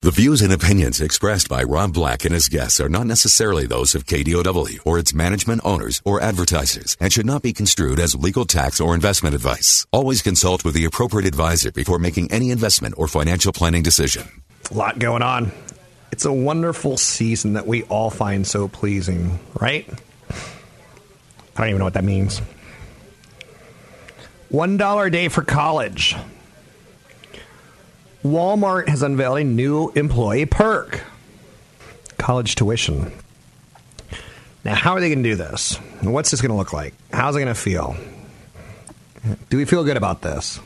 The views and opinions expressed by Rob Black and his guests are not necessarily those of KDOW or its management owners or advertisers and should not be construed as legal tax or investment advice. Always consult with the appropriate advisor before making any investment or financial planning decision. A lot going on. It's a wonderful season that we all find so pleasing, right? I don't even know what that means. $1 a day for college. Walmart has unveiled a new employee perk college tuition. Now, how are they going to do this? What's this going to look like? How's it going to feel? Do we feel good about this?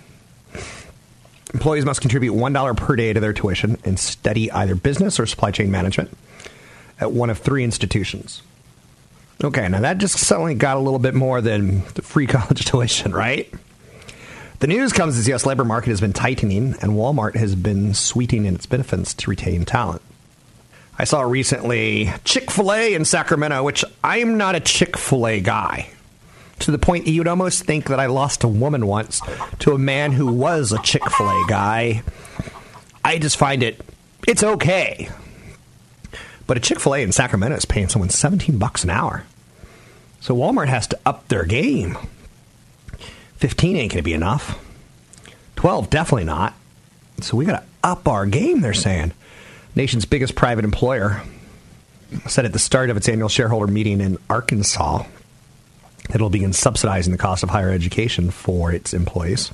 Employees must contribute $1 per day to their tuition and study either business or supply chain management at one of three institutions. Okay, now that just suddenly got a little bit more than the free college tuition, right? The news comes as the U.S. labor market has been tightening, and Walmart has been sweetening its benefits to retain talent. I saw recently Chick fil A in Sacramento, which I'm not a Chick fil A guy. To the point that you'd almost think that I lost a woman once to a man who was a Chick fil A guy. I just find it, it's okay. But a Chick fil A in Sacramento is paying someone 17 bucks an hour. So Walmart has to up their game. 15 ain't going to be enough. 12, definitely not. So we got to up our game, they're saying. Nation's biggest private employer said at the start of its annual shareholder meeting in Arkansas that it'll begin subsidizing the cost of higher education for its employees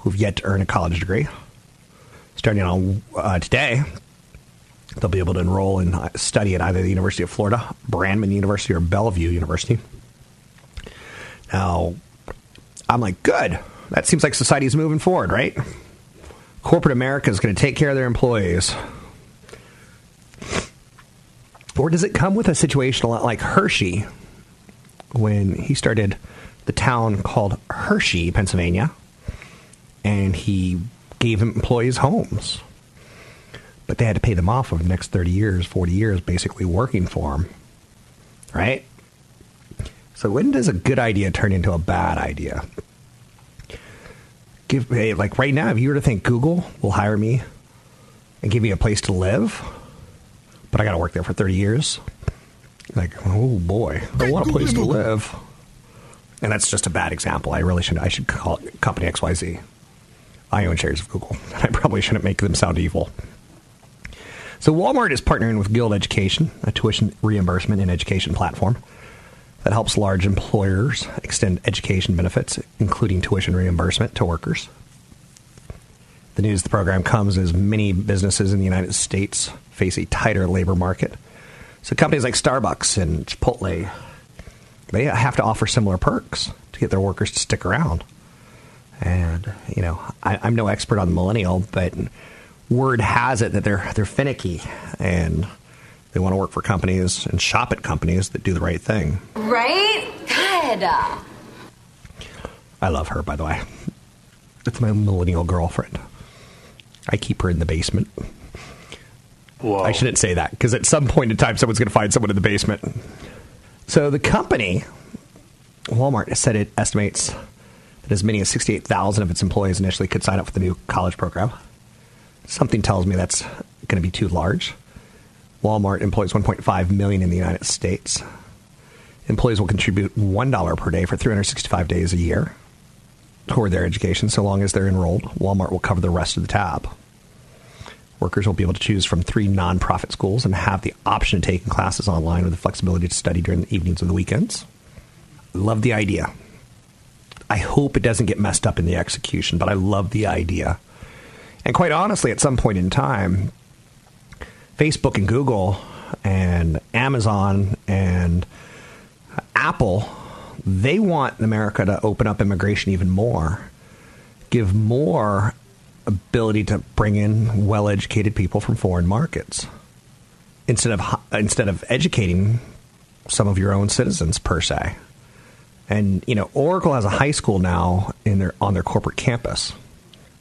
who've yet to earn a college degree. Starting on uh, today, they'll be able to enroll and study at either the University of Florida, Brandman University, or Bellevue University. Now, I'm like, good. That seems like society's moving forward, right? Corporate America is going to take care of their employees. Or does it come with a situation a lot like Hershey when he started the town called Hershey, Pennsylvania, and he gave employees homes? But they had to pay them off over the next 30 years, 40 years, basically working for him. Right? So when does a good idea turn into a bad idea? Give hey, like right now, if you were to think Google will hire me and give me a place to live, but I got to work there for 30 years, like oh boy, I want a place to live. And that's just a bad example. I really should I should call it company XYZ. I own shares of Google. I probably shouldn't make them sound evil. So Walmart is partnering with Guild Education, a tuition reimbursement and education platform that helps large employers extend education benefits, including tuition reimbursement to workers. The news of the program comes as many businesses in the United States face a tighter labor market. So companies like Starbucks and Chipotle, they have to offer similar perks to get their workers to stick around. And, you know, I, I'm no expert on the millennial, but word has it that they're they're finicky and they want to work for companies and shop at companies that do the right thing. Right? Good. I love her, by the way. It's my millennial girlfriend. I keep her in the basement. Whoa. I shouldn't say that because at some point in time, someone's going to find someone in the basement. So the company, Walmart, said it estimates that as many as 68,000 of its employees initially could sign up for the new college program. Something tells me that's going to be too large. Walmart employs 1.5 million in the United States. Employees will contribute $1 per day for 365 days a year toward their education so long as they're enrolled. Walmart will cover the rest of the tab. Workers will be able to choose from three nonprofit schools and have the option of taking classes online with the flexibility to study during the evenings and the weekends. Love the idea. I hope it doesn't get messed up in the execution, but I love the idea. And quite honestly, at some point in time, Facebook and Google and Amazon and Apple, they want America to open up immigration even more, give more ability to bring in well-educated people from foreign markets instead of instead of educating some of your own citizens per se. And you know, Oracle has a high school now in their on their corporate campus.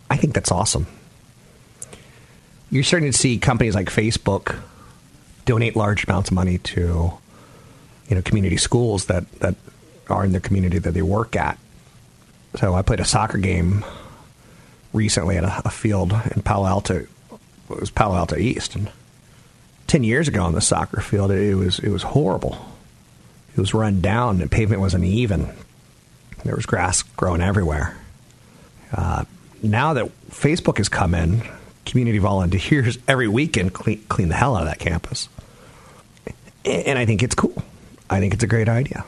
I think that's awesome. You're starting to see companies like Facebook donate large amounts of money to you know community schools that that are in the community that they work at. So I played a soccer game recently at a, a field in Palo Alto. It was Palo Alto East, and ten years ago on the soccer field, it, it was it was horrible. It was run down. The pavement wasn't even. There was grass growing everywhere. Uh, now that Facebook has come in, community volunteers every weekend clean, clean the hell out of that campus. And I think it's cool. I think it's a great idea.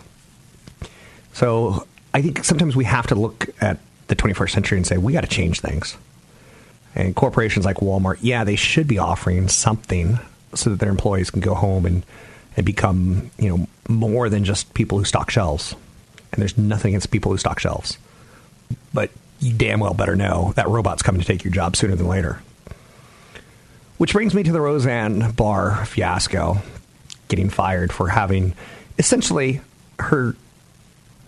So I think sometimes we have to look at the 21st century and say, we got to change things. And corporations like Walmart, yeah, they should be offering something so that their employees can go home and, and become, you know, more than just people who stock shelves. And there's nothing against people who stock shelves. But you damn well better know that robot's coming to take your job sooner than later. Which brings me to the Roseanne Barr fiasco, getting fired for having essentially her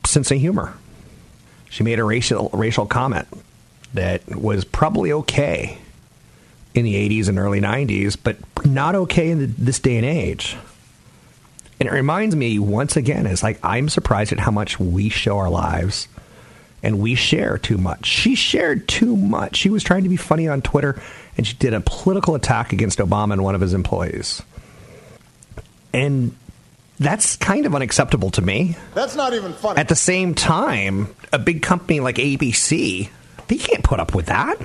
sense of humor. She made a racial racial comment that was probably okay in the 80s and early 90s, but not okay in the, this day and age. And it reminds me once again, it's like I'm surprised at how much we show our lives and we share too much. She shared too much. She was trying to be funny on Twitter and she did a political attack against Obama and one of his employees. And that's kind of unacceptable to me. That's not even funny. At the same time, a big company like ABC, they can't put up with that.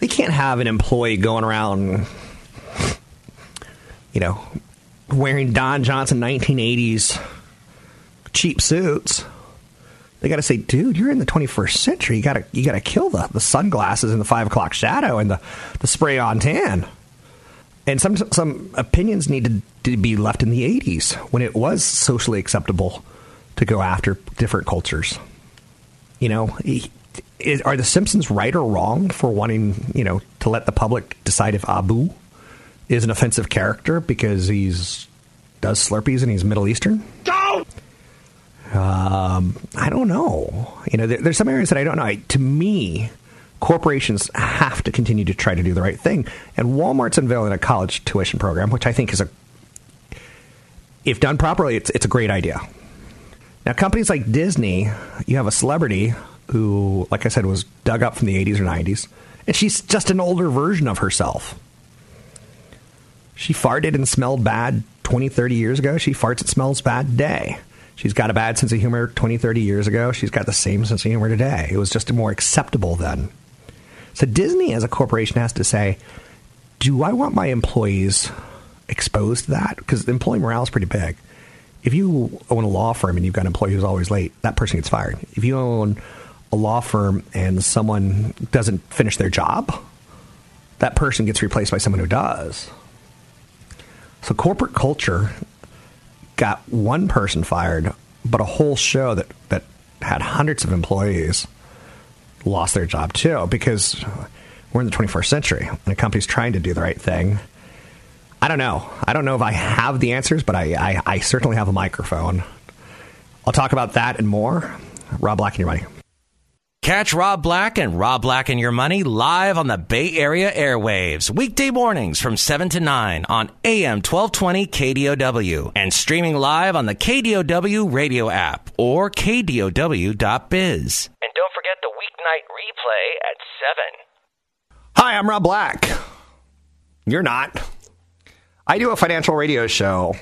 They can't have an employee going around, you know, wearing Don Johnson 1980s cheap suits. They got to say, dude, you're in the 21st century. You got to you got to kill the, the sunglasses and the five o'clock shadow and the, the spray on tan. And some some opinions needed to be left in the 80s when it was socially acceptable to go after different cultures. You know, are the Simpsons right or wrong for wanting you know to let the public decide if Abu is an offensive character because he's does Slurpees and he's Middle Eastern? Go! Um, I don't know. You know, there, there's some areas that I don't know. I, to me, corporations have to continue to try to do the right thing. And Walmart's unveiling a college tuition program, which I think is a, if done properly, it's, it's a great idea. Now, companies like Disney, you have a celebrity who, like I said, was dug up from the 80s or 90s, and she's just an older version of herself. She farted and smelled bad 20, 30 years ago. She farts and smells bad today. She's got a bad sense of humor 20, 30 years ago. She's got the same sense of humor today. It was just more acceptable then. So Disney as a corporation has to say, do I want my employees exposed to that? Because employee morale is pretty big. If you own a law firm and you've got an employee who's always late, that person gets fired. If you own a law firm and someone doesn't finish their job, that person gets replaced by someone who does. So corporate culture got one person fired, but a whole show that, that had hundreds of employees lost their job too because we're in the 21st century and a company's trying to do the right thing. I don't know. I don't know if I have the answers, but I, I, I certainly have a microphone. I'll talk about that and more. Rob Black and your money. Catch Rob Black and Rob Black and Your Money live on the Bay Area airwaves, weekday mornings from 7 to 9 on AM 1220 KDOW and streaming live on the KDOW radio app or KDOW.biz. And don't forget the weeknight replay at 7. Hi, I'm Rob Black. You're not. I do a financial radio show.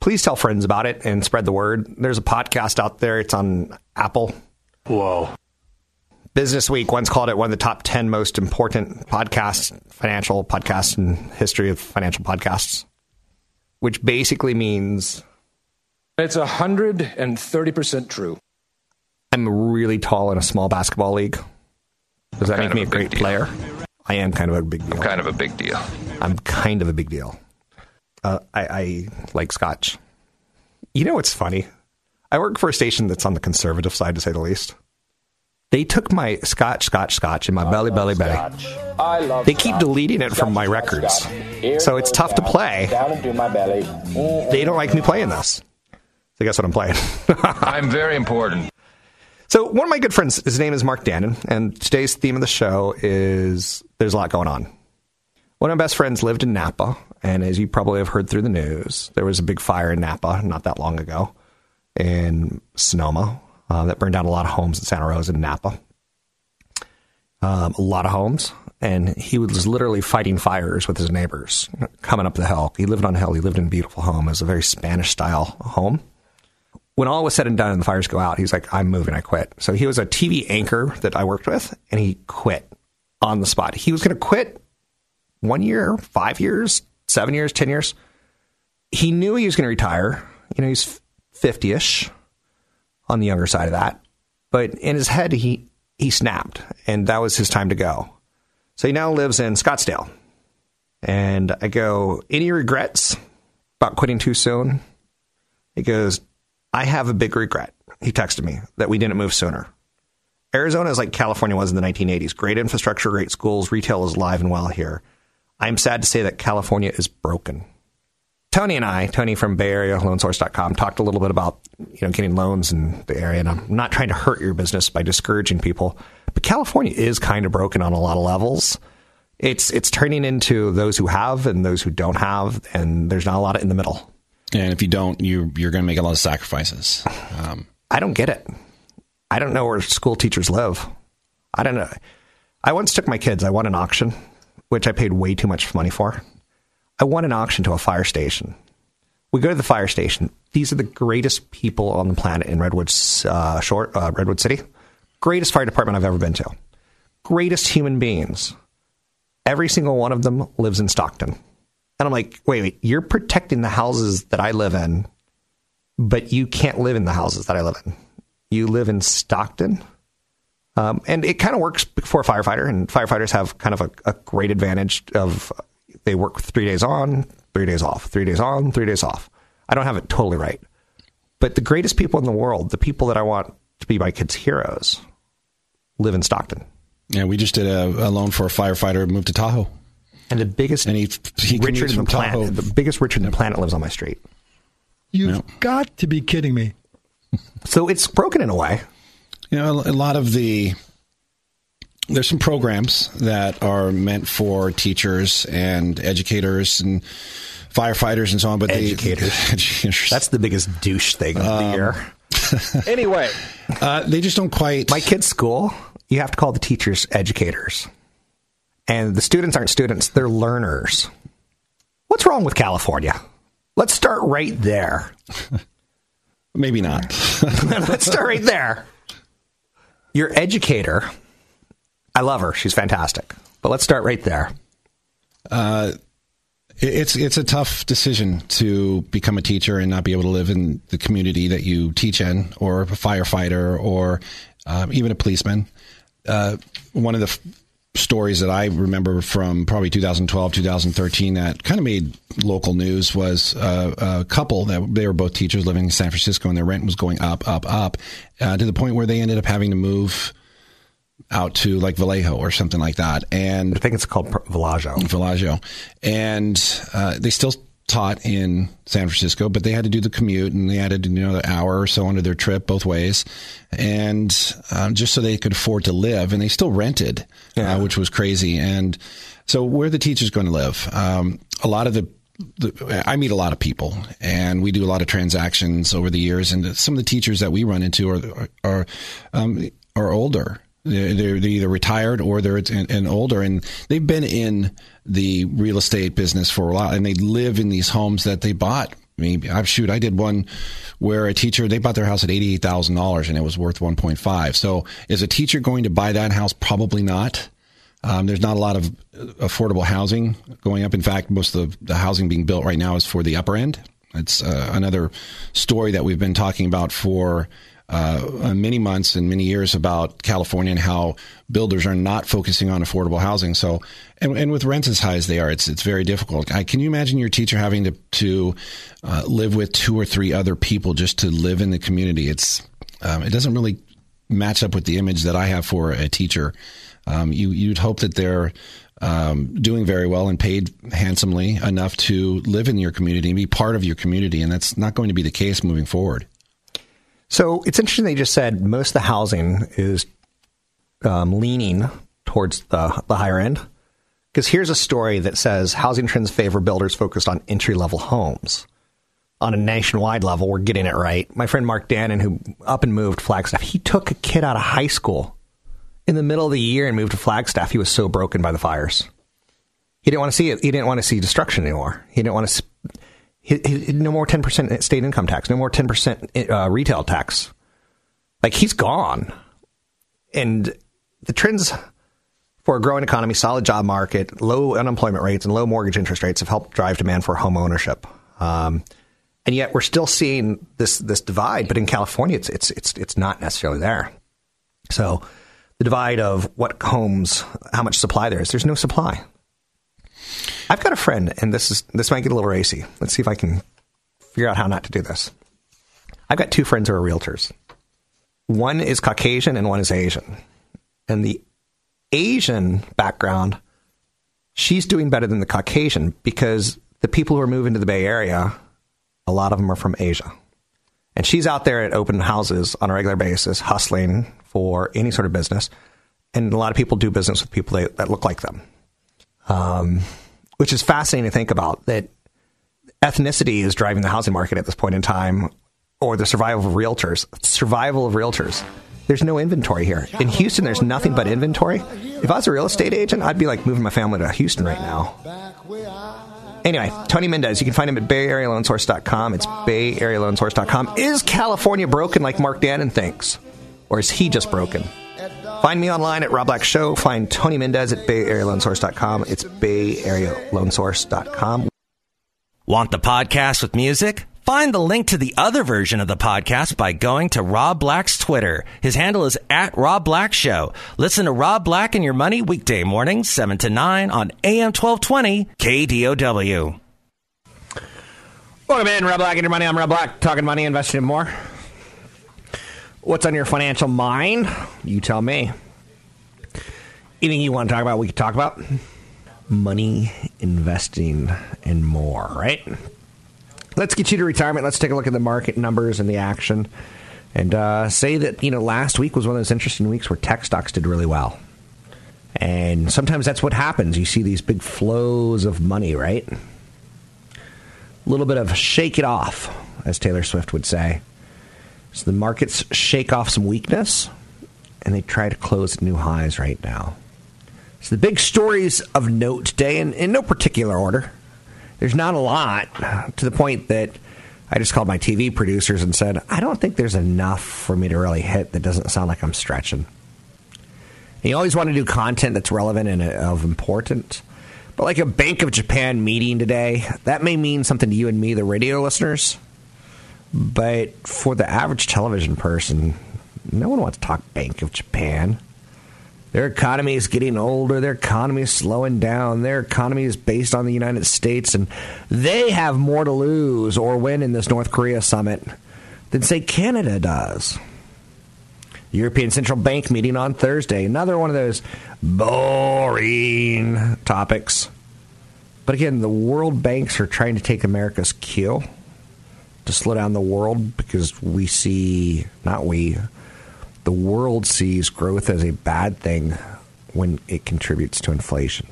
Please tell friends about it and spread the word. There's a podcast out there. It's on Apple. Whoa. Business Week once called it one of the top 10 most important podcasts, financial podcasts in history of financial podcasts, which basically means It's 130% true. I'm really tall in a small basketball league. Does that Kind make me a a big great deal. player? I am kind of a big deal. I'm kind of a big deal. I'm kind of a big deal. Uh, I, I like scotch. You know what's funny? I work for a station that's on the conservative side, to say the least. They took my scotch, scotch, scotch in my belly, belly, belly. I love They keep deleting it from my records. So it's tough to play. Down into my belly. Mm-hmm. They don't like me playing this. So guess what I'm playing? I'm very important. So one of my good friends, his name is Mark Dannon, and today's theme of the show is there's a lot going on. One of my best friends lived in Napa, and as you probably have heard through the news, there was a big fire in Napa not that long ago in Sonoma uh, that burned down a lot of homes in Santa Rosa and Napa. Um, a lot of homes, and he was literally fighting fires with his neighbors coming up the hill. He lived on a hill. He lived in a beautiful home. It was a very Spanish style home when all was said and done and the fires go out, he's like, I'm moving, I quit. So he was a TV anchor that I worked with, and he quit on the spot. He was going to quit one year, five years, seven years, 10 years. He knew he was going to retire. You know, he's 50 ish on the younger side of that. But in his head, he, he snapped, and that was his time to go. So he now lives in Scottsdale. And I go, Any regrets about quitting too soon? He goes, I have a big regret, he texted me, that we didn't move sooner. Arizona is like California was in the 1980s. Great infrastructure, great schools, retail is alive and well here. I'm sad to say that California is broken. Tony and I, Tony from Bay Area LoanSource.com, talked a little bit about you know getting loans in the area, and I'm not trying to hurt your business by discouraging people, but California is kind of broken on a lot of levels. It's it's turning into those who have and those who don't have, and there's not a lot in the middle. And if you don't, you you're going to make a lot of sacrifices. Um, I don't get it. I don't know where school teachers live. I don't know. I once took my kids. I won an auction, which I paid way too much money for. I won an auction to a fire station. We go to the fire station. These are the greatest people on the planet in Redwood uh, Shore, uh, Redwood City. Greatest fire department I've ever been to. Greatest human beings. Every single one of them lives in Stockton. And I'm like, wait, wait, you're protecting the houses that I live in, but you can't live in the houses that I live in. You live in Stockton. Um, and it kind of works for a firefighter, and firefighters have kind of a, a great advantage of they work three days on, three days off, three days on, three days off. I don't have it totally right. But the greatest people in the world, the people that I want to be my kids' heroes, live in Stockton. Yeah, we just did a, a loan for a firefighter moved to Tahoe. And the biggest and he, he Richard in the from Tahoe. planet, the biggest Richard in the planet lives on my street. You've got to be kidding me. So it's broken in a way. You know, a lot of the there's some programs that are meant for teachers and educators and firefighters and so on. But Educators. They, educators. That's the biggest douche thing of the year. anyway, uh, they just don't quite. My kid's school, you have to call the teachers educators. And the students aren't students, they're learners. What's wrong with California? Let's start right there. Maybe not. Let's start right there. Your educator, I love her. She's fantastic. But let's start right there. Uh, it's it's a tough decision to become a teacher and not be able to live in the community that you teach in, or a firefighter, or um, even a policeman. Uh, one of the f- stories that I remember from probably 2012, 2013 that kind of made local news was uh, a couple that they were both teachers living in San Francisco and their rent was going up, up, up uh, to the point where they ended up having to move out to like Vallejo or something like that. And I think it's called Villaggio. Villaggio. And uh, they still taught in San Francisco, but they had to do the commute and they added you know an hour or so onto their trip both ways, and um, just so they could afford to live. And they still rented, yeah. uh, which was crazy. And so where the teachers going to live? Um, a lot of the the, I meet a lot of people, and we do a lot of transactions over the years. And some of the teachers that we run into are are um, are older. They're, they're, either retired or they're and, and older, and they've been in the real estate business for a while, and they live in these homes that they bought. Maybe I shoot, I did one where a teacher they bought their house at eighty eight thousand dollars, and it was worth one point five. So, is a teacher going to buy that house? Probably not. Um, there's not a lot of affordable housing going up. In fact, most of the, the housing being built right now is for the upper end. It's uh, another story that we've been talking about for uh, many months and many years about California and how builders are not focusing on affordable housing. So, and, and with rents as high as they are, it's it's very difficult. I, can you imagine your teacher having to to uh, live with two or three other people just to live in the community? It's um, it doesn't really match up with the image that I have for a teacher. Um, you you'd hope that they're um, doing very well and paid handsomely enough to live in your community and be part of your community, and that's not going to be the case moving forward. So it's interesting they just said most of the housing is um, leaning towards the, the higher end. Because here's a story that says housing trends favor builders focused on entry level homes. On a nationwide level, we're getting it right. My friend Mark Dannon, who up and moved Flagstaff, he took a kid out of high school in the middle of the year and moved to Flagstaff. He was so broken by the fires. He didn't want to see it. He didn't want to see destruction anymore. He didn't want to. No more 10% state income tax. No more 10% uh, retail tax. Like he's gone. And the trends for a growing economy, solid job market, low unemployment rates, and low mortgage interest rates have helped drive demand for home ownership. Um, and yet we're still seeing this this divide. But in California, it's it's it's it's not necessarily there. So the divide of what homes, how much supply there is. There's no supply. I've got a friend, and this is this might get a little racy. Let's see if I can figure out how not to do this. I've got two friends who are realtors. One is Caucasian and one is Asian. And the Asian background, she's doing better than the Caucasian because the people who are moving to the Bay Area, a lot of them are from Asia. And she's out there at open houses on a regular basis, hustling for any sort of business. And a lot of people do business with people that, that look like them, um, which is fascinating to think about that ethnicity is driving the housing market at this point in time, or the survival of realtors. Survival of realtors. There's no inventory here. In Houston, there's nothing but inventory. If I was a real estate agent, I'd be like moving my family to Houston right now. Anyway, Tony Mendez, you can find him at BayAreaLoanSource.com. It's BayAreaLoanSource.com. Is California broken like Mark Dannon thinks? Or is he just broken? Find me online at Rob Black Show. Find Tony Mendez at BayAreaLoanSource.com. It's BayAreaLoanSource.com. Want the podcast with music? Find the link to the other version of the podcast by going to Rob Black's Twitter. His handle is at Rob Black Show. Listen to Rob Black and Your Money weekday mornings, 7 to 9 on AM 1220 KDOW. Welcome in, Rob Black and Your Money. I'm Rob Black, talking money, investing, and more. What's on your financial mind? You tell me. Anything you want to talk about, we can talk about. Money, investing, and more, right? let's get you to retirement. Let's take a look at the market numbers and the action, and uh, say that you know last week was one of those interesting weeks where tech stocks did really well. And sometimes that's what happens. You see these big flows of money, right? A little bit of shake it off, as Taylor Swift would say. So the markets shake off some weakness, and they try to close new highs right now. So the big stories of note today, in, in no particular order there's not a lot to the point that I just called my TV producers and said, I don't think there's enough for me to really hit that doesn't sound like I'm stretching. And you always want to do content that's relevant and uh, of importance. But like a Bank of Japan meeting today, that may mean something to you and me, the radio listeners. But for the average television person, no one wants to talk Bank of Japan. Their economy is getting older. Their economy is slowing down. Their economy is based on the United States, and they have more to lose or win in this North Korea summit than, say, Canada does. European Central Bank meeting on Thursday. Another one of those boring topics. But again, the world banks are trying to take America's cue to slow down the world because we see, not we, the world sees growth as a bad thing when it contributes to inflation.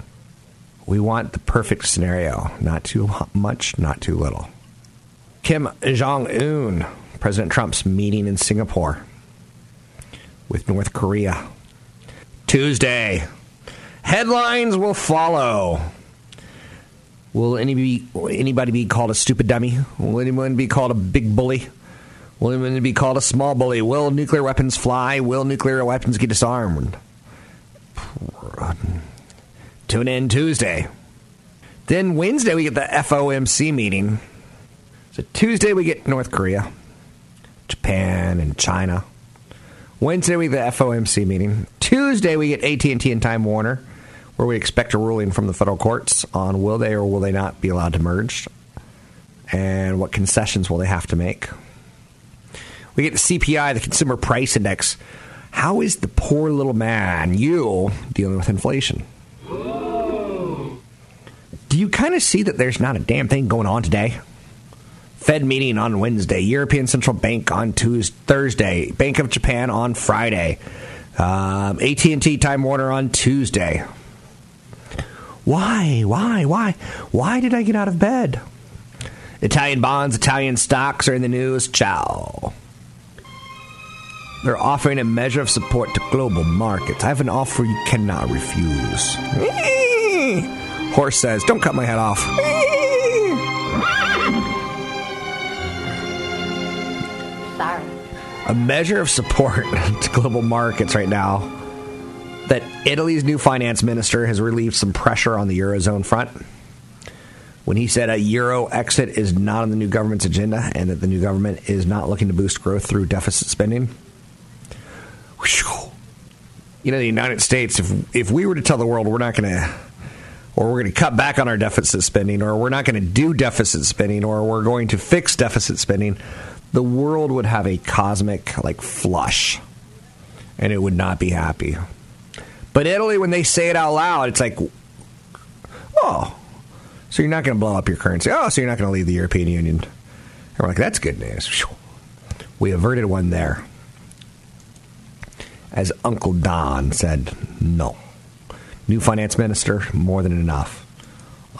We want the perfect scenario, not too much, not too little. Kim Jong un, President Trump's meeting in Singapore with North Korea. Tuesday. Headlines will follow. Will anybody, anybody be called a stupid dummy? Will anyone be called a big bully? Will anyone be called a small bully? Will nuclear weapons fly? Will nuclear weapons get disarmed? Tune in Tuesday. Then Wednesday, we get the FOMC meeting. So Tuesday, we get North Korea, Japan, and China. Wednesday, we get the FOMC meeting. Tuesday, we get AT&T and Time Warner, where we expect a ruling from the federal courts on will they or will they not be allowed to merge, and what concessions will they have to make. We get the CPI, the Consumer Price Index. How is the poor little man, you, dealing with inflation? Do you kind of see that there's not a damn thing going on today? Fed meeting on Wednesday, European Central Bank on Tuesday, Thursday, Bank of Japan on Friday, um, AT&T Time Warner on Tuesday. Why? Why? Why? Why did I get out of bed? Italian bonds, Italian stocks are in the news. Ciao. They're offering a measure of support to global markets. I have an offer you cannot refuse. Horse says, Don't cut my head off. Sorry. A measure of support to global markets right now that Italy's new finance minister has relieved some pressure on the Eurozone front when he said a Euro exit is not on the new government's agenda and that the new government is not looking to boost growth through deficit spending. You know, the United States, if, if we were to tell the world we're not going to or we're going to cut back on our deficit spending, or we're not going to do deficit spending, or we're going to fix deficit spending, the world would have a cosmic like flush, and it would not be happy. But Italy, when they say it out loud, it's like, oh, so you're not going to blow up your currency? Oh, so you're not going to leave the European Union? And we're like, that's good news. We averted one there. As Uncle Don said, no. New finance minister, more than enough.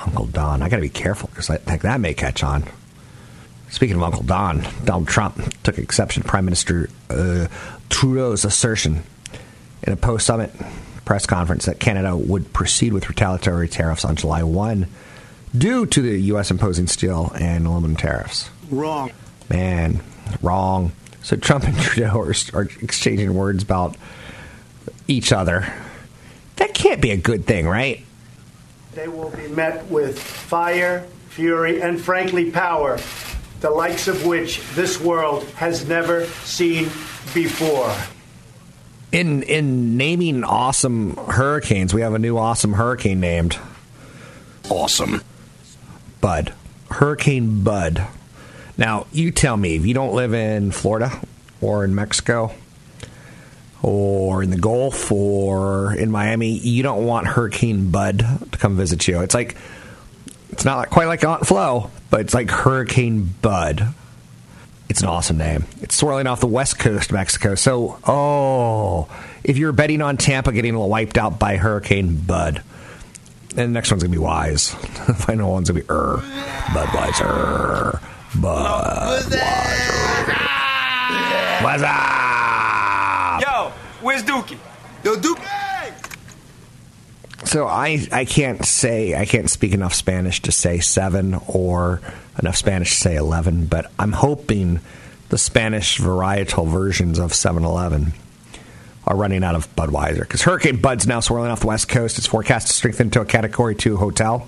Uncle Don. I got to be careful because I think that may catch on. Speaking of Uncle Don, Donald Trump took exception to Prime Minister uh, Trudeau's assertion in a post summit press conference that Canada would proceed with retaliatory tariffs on July 1 due to the U.S. imposing steel and aluminum tariffs. Wrong. Man, wrong. So Trump and Trudeau are, are exchanging words about each other. That can't be a good thing, right? They will be met with fire, fury, and frankly, power, the likes of which this world has never seen before. In in naming awesome hurricanes, we have a new awesome hurricane named Awesome Bud. Hurricane Bud. Now, you tell me, if you don't live in Florida or in Mexico or in the Gulf or in Miami, you don't want Hurricane Bud to come visit you. It's like, it's not quite like Aunt Flo, but it's like Hurricane Bud. It's an awesome name. It's swirling off the west coast of Mexico. So, oh, if you're betting on Tampa getting wiped out by Hurricane Bud, and the next one's going to be Wise. the final one's going to be Er. Budweiser. Budweiser. What's up? Yo, where's Dookie? Yo, Dookie! So I I can't say I can't speak enough Spanish to say seven or enough Spanish to say eleven, but I'm hoping the Spanish varietal versions of 7-Eleven are running out of Budweiser because Hurricane Bud's now swirling off the west coast. It's forecast to strengthen into a Category Two hotel.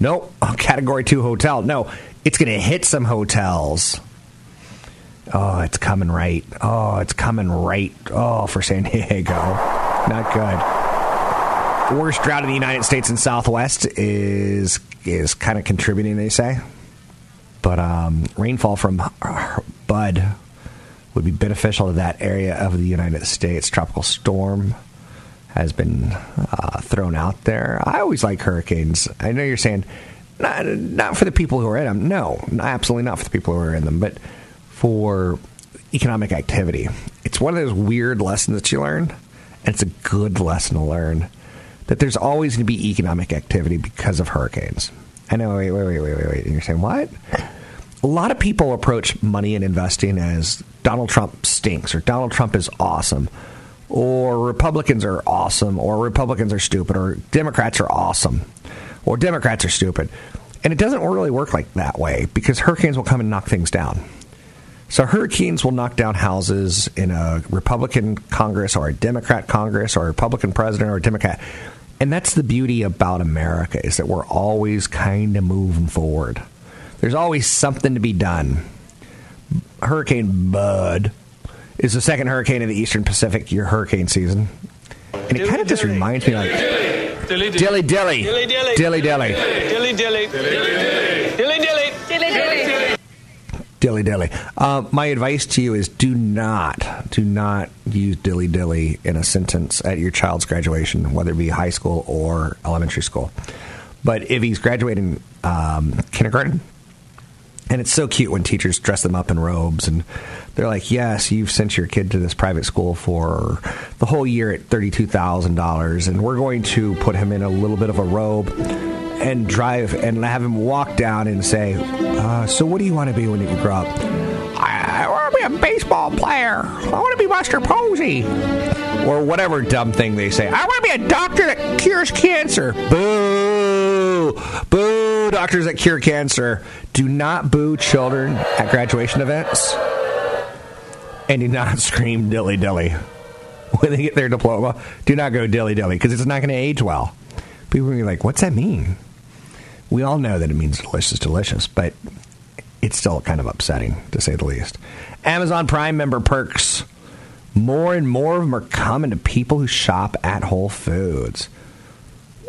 A Category Two hotel. No, it's going to hit some hotels. Oh, it's coming right. Oh, it's coming right. Oh, for San Diego. Not good. Worst drought in the United States and Southwest is is kind of contributing, they say. But um, rainfall from Bud would be beneficial to that area of the United States. Tropical storm has been uh, thrown out there. I always like hurricanes. I know you're saying not, not for the people who are in them. No, absolutely not for the people who are in them. But for economic activity. It's one of those weird lessons that you learn, and it's a good lesson to learn that there's always going to be economic activity because of hurricanes. I know, wait, wait, wait, wait, wait, wait. And you're saying, what? A lot of people approach money and investing as Donald Trump stinks, or Donald Trump is awesome, or Republicans are awesome, or Republicans are stupid, or Democrats are awesome, or Democrats are stupid. And it doesn't really work like that way because hurricanes will come and knock things down. So hurricanes will knock down houses in a Republican Congress or a Democrat Congress or a Republican president or a Democrat. And that's the beauty about America is that we're always kind of moving forward. There's always something to be done. Hurricane Bud is the second hurricane in the Eastern Pacific your hurricane season. And it kind of just reminds me like Dilly dilly dilly Dilly dilly. dilly dilly. Dilly dilly. Dilly dilly. Dilly dilly. Uh, my advice to you is do not, do not use dilly dilly in a sentence at your child's graduation, whether it be high school or elementary school. But if he's graduating um, kindergarten, and it's so cute when teachers dress them up in robes and they're like, yes, you've sent your kid to this private school for the whole year at $32,000, and we're going to put him in a little bit of a robe and drive and have him walk down and say, uh, so what do you want to be when you grow up? I, I want to be a baseball player. I want to be Buster Posey. Or whatever dumb thing they say. I want to be a doctor that cures cancer. Boo! Boo! Doctors that cure cancer. Do not boo children at graduation events. And do not scream dilly dilly when they get their diploma. Do not go dilly dilly because it's not going to age well. People are gonna be like, what's that mean? We all know that it means delicious, delicious, but it's still kind of upsetting to say the least. Amazon Prime member perks. More and more of them are coming to people who shop at Whole Foods.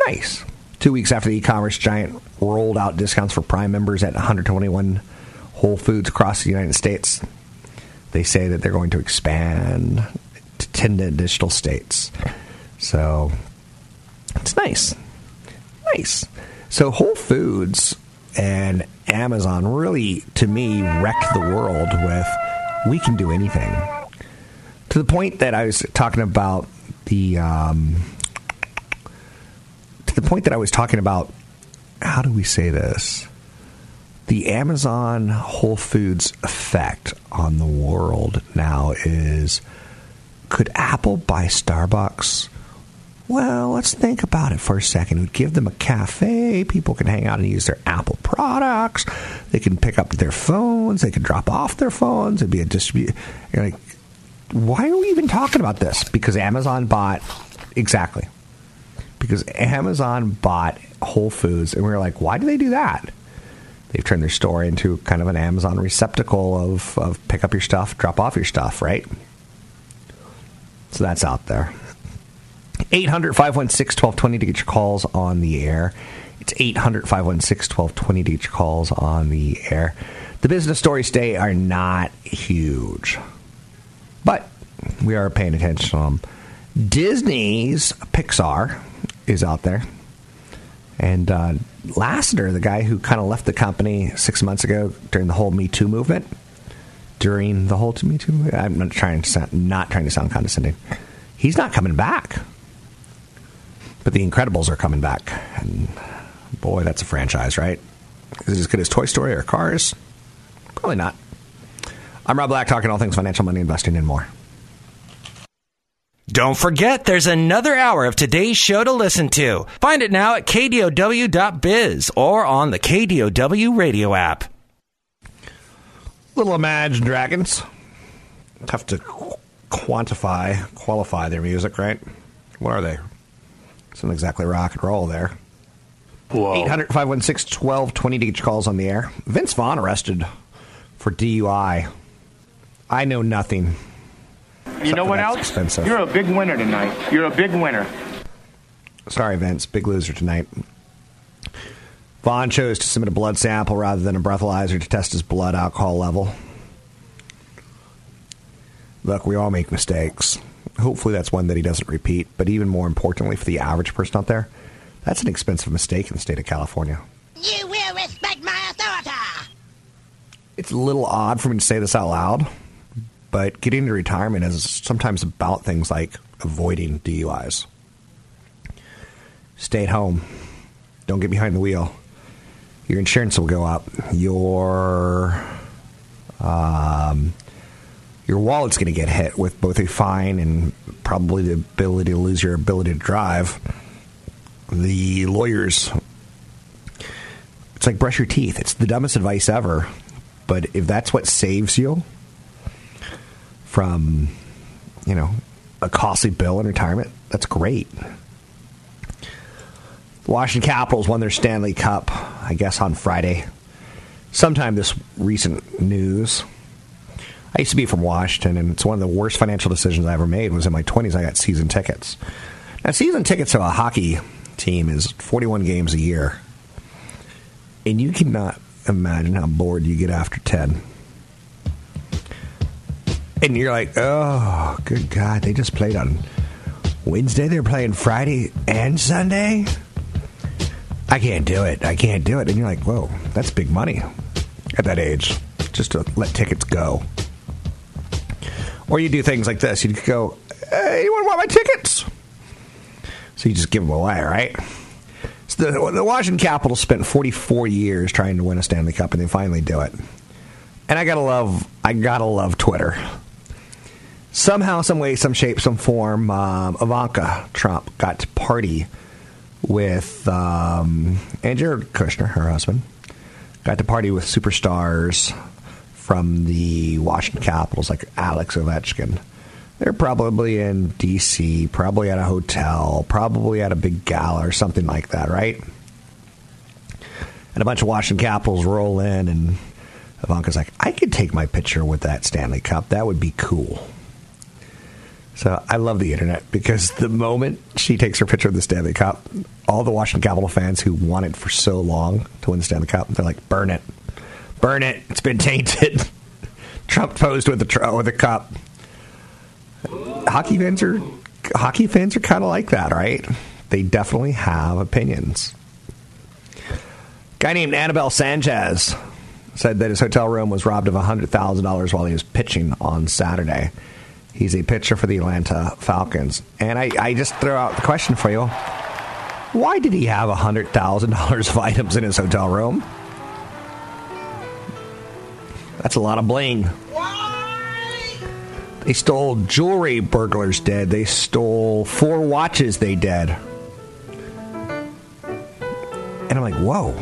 Nice. Two weeks after the e commerce giant rolled out discounts for Prime members at 121 Whole Foods across the United States, they say that they're going to expand to 10 additional states. So it's nice. Nice. So Whole Foods and Amazon really, to me, wrecked the world with we can do anything. To the point that I was talking about the, um, to the point that I was talking about, how do we say this? The Amazon Whole Foods effect on the world now is could Apple buy Starbucks? Well, let's think about it for a second. We'd give them a cafe. People can hang out and use their Apple products. They can pick up their phones. They can drop off their phones. It'd be a distribute. You're like, why are we even talking about this? Because Amazon bought exactly. Because Amazon bought Whole Foods, and we were like, why do they do that? They've turned their store into kind of an Amazon receptacle of, of pick up your stuff, drop off your stuff, right? So that's out there. 800 516 1220 to get your calls on the air. It's 800 516 1220 to get your calls on the air. The business stories today are not huge, but we are paying attention to them. Disney's Pixar is out there. And uh, Lasseter, the guy who kind of left the company six months ago during the whole Me Too movement, during the whole Me Too movement, I'm not trying to sound, not trying to sound condescending. He's not coming back. But the Incredibles are coming back. And boy, that's a franchise, right? Is it as good as Toy Story or Cars? Probably not. I'm Rob Black, talking all things financial, money, investing, and more. Don't forget, there's another hour of today's show to listen to. Find it now at kdow.biz or on the KDOW radio app. Little Imagine Dragons. Tough to quantify, qualify their music, right? What are they? It's not exactly rock and roll there. Whoa. 800 516 1220 to get your calls on the air. Vince Vaughn arrested for DUI. I know nothing. You know what that's else? expensive. You're a big winner tonight. You're a big winner. Sorry, Vince. Big loser tonight. Vaughn chose to submit a blood sample rather than a breathalyzer to test his blood alcohol level. Look, we all make mistakes. Hopefully, that's one that he doesn't repeat. But even more importantly, for the average person out there, that's an expensive mistake in the state of California. You will respect my authority. It's a little odd for me to say this out loud, but getting into retirement is sometimes about things like avoiding DUIs. Stay at home. Don't get behind the wheel. Your insurance will go up. Your um, your wallet's going to get hit with both a fine and probably the ability to lose your ability to drive. The lawyers, it's like brush your teeth. It's the dumbest advice ever. But if that's what saves you from, you know, a costly bill in retirement, that's great. Washington Capitals won their Stanley Cup, I guess, on Friday. Sometime this recent news. I used to be from Washington, and it's one of the worst financial decisions I ever made. Was in my twenties. I got season tickets. Now, season tickets to a hockey team is forty-one games a year, and you cannot imagine how bored you get after ten. And you're like, oh, good God, they just played on Wednesday. They're playing Friday and Sunday. I can't do it. I can't do it. And you're like, whoa, that's big money at that age just to let tickets go. Or you do things like this. You go, hey, anyone want my tickets? So you just give them away, right? So the, the Washington Capitals spent 44 years trying to win a Stanley Cup, and they finally do it. And I gotta love, I gotta love Twitter. Somehow, some way, some shape, some form, um, Ivanka Trump got to party with um, and Jared Kushner, her husband, got to party with superstars from the Washington Capitals, like Alex Ovechkin. They're probably in D.C., probably at a hotel, probably at a big gala or something like that, right? And a bunch of Washington Capitals roll in, and Ivanka's like, I could take my picture with that Stanley Cup. That would be cool. So I love the internet because the moment she takes her picture of the Stanley Cup, all the Washington Capital fans who want it for so long to win the Stanley Cup, they're like, burn it. Burn it. It's been tainted. Trump posed with a, tr- with the cup. Hockey fans are hockey fans are kind of like that, right? They definitely have opinions. Guy named Anibal Sanchez said that his hotel room was robbed of $100,000 while he was pitching on Saturday. He's a pitcher for the Atlanta Falcons. And I, I just throw out the question for you why did he have $100,000 of items in his hotel room? That's a lot of bling. They stole jewelry, burglars did. They stole four watches, they did. And I'm like, whoa.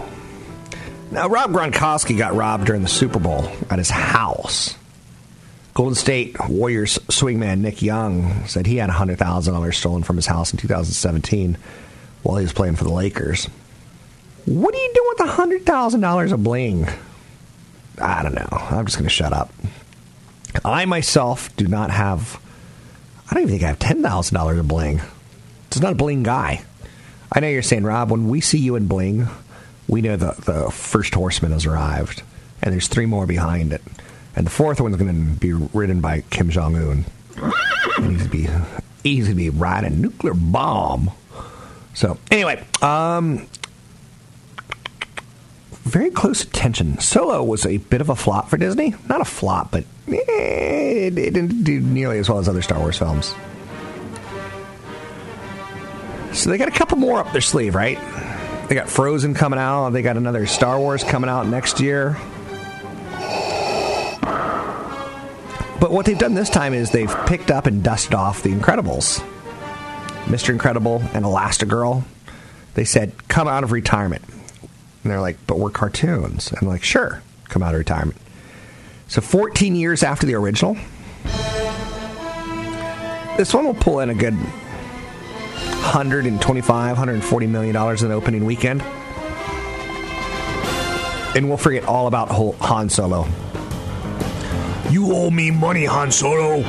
Now, Rob Gronkowski got robbed during the Super Bowl at his house. Golden State Warriors swingman Nick Young said he had $100,000 stolen from his house in 2017 while he was playing for the Lakers. What are you doing with $100,000 of bling? I don't know. I'm just going to shut up. I myself do not have, I don't even think I have $10,000 of bling. It's not a bling guy. I know you're saying, Rob, when we see you in bling, we know the, the first horseman has arrived, and there's three more behind it. And the fourth one's going to be ridden by Kim Jong Un. He's be he's to be riding a nuclear bomb. So anyway, um, very close attention. Solo was a bit of a flop for Disney. Not a flop, but eh, it, it didn't do nearly as well as other Star Wars films. So they got a couple more up their sleeve, right? They got Frozen coming out. They got another Star Wars coming out next year. But what they've done this time is they've picked up and dusted off The Incredibles. Mr. Incredible and Elastigirl. They said, come out of retirement. And they're like, but we're cartoons. And I'm like, sure, come out of retirement. So 14 years after the original, this one will pull in a good 125, 140 million dollars in the opening weekend. And we'll forget all about Han Solo. You owe me money, Han Solo.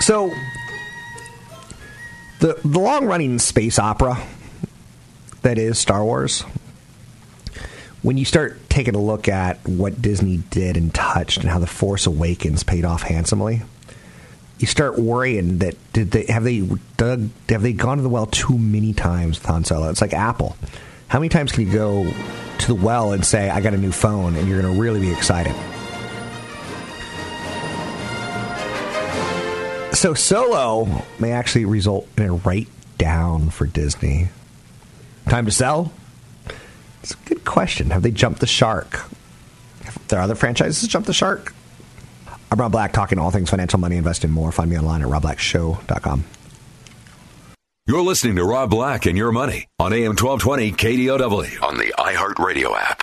So, the the long running space opera that is Star Wars. When you start taking a look at what Disney did and touched, and how the Force Awakens paid off handsomely, you start worrying that did they have they dug have they gone to the well too many times with Han Solo? It's like Apple. How many times can you go to the well and say, I got a new phone, and you're going to really be excited? So, Solo may actually result in a write down for Disney. Time to sell? It's a good question. Have they jumped the shark? Have there other franchises jumped the shark? I'm Rob Black, talking all things financial, money, investing, more. Find me online at robblackshow.com. You're listening to Rob Black and Your Money on AM 1220 KDOW on the iHeartRadio app.